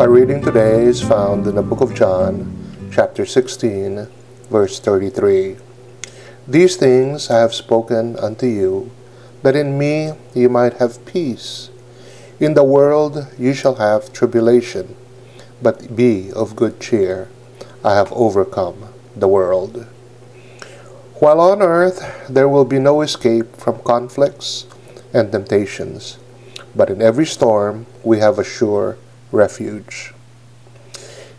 Our reading today is found in the book of John, chapter 16, verse 33. These things I have spoken unto you, that in me ye might have peace. In the world you shall have tribulation, but be of good cheer. I have overcome the world. While on earth there will be no escape from conflicts and temptations, but in every storm we have a sure refuge.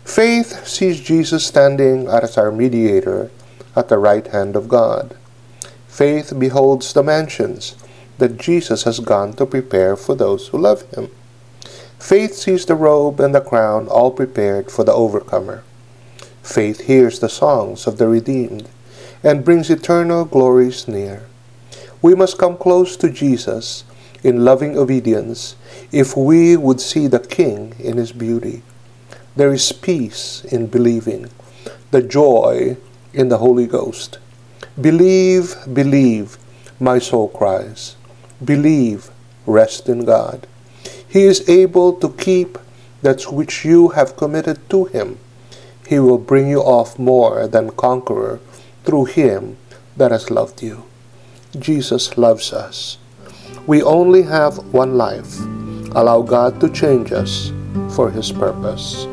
Faith sees Jesus standing as our mediator at the right hand of God. Faith beholds the mansions that Jesus has gone to prepare for those who love him. Faith sees the robe and the crown all prepared for the overcomer. Faith hears the songs of the redeemed and brings eternal glories near. We must come close to Jesus in loving obedience if we would see the King in his beauty. There is peace in believing, the joy in the Holy Ghost. Believe, believe, my soul cries. Believe, rest in God. He is able to keep that which you have committed to him. He will bring you off more than conqueror through him that has loved you. Jesus loves us. We only have one life. Allow God to change us for His purpose.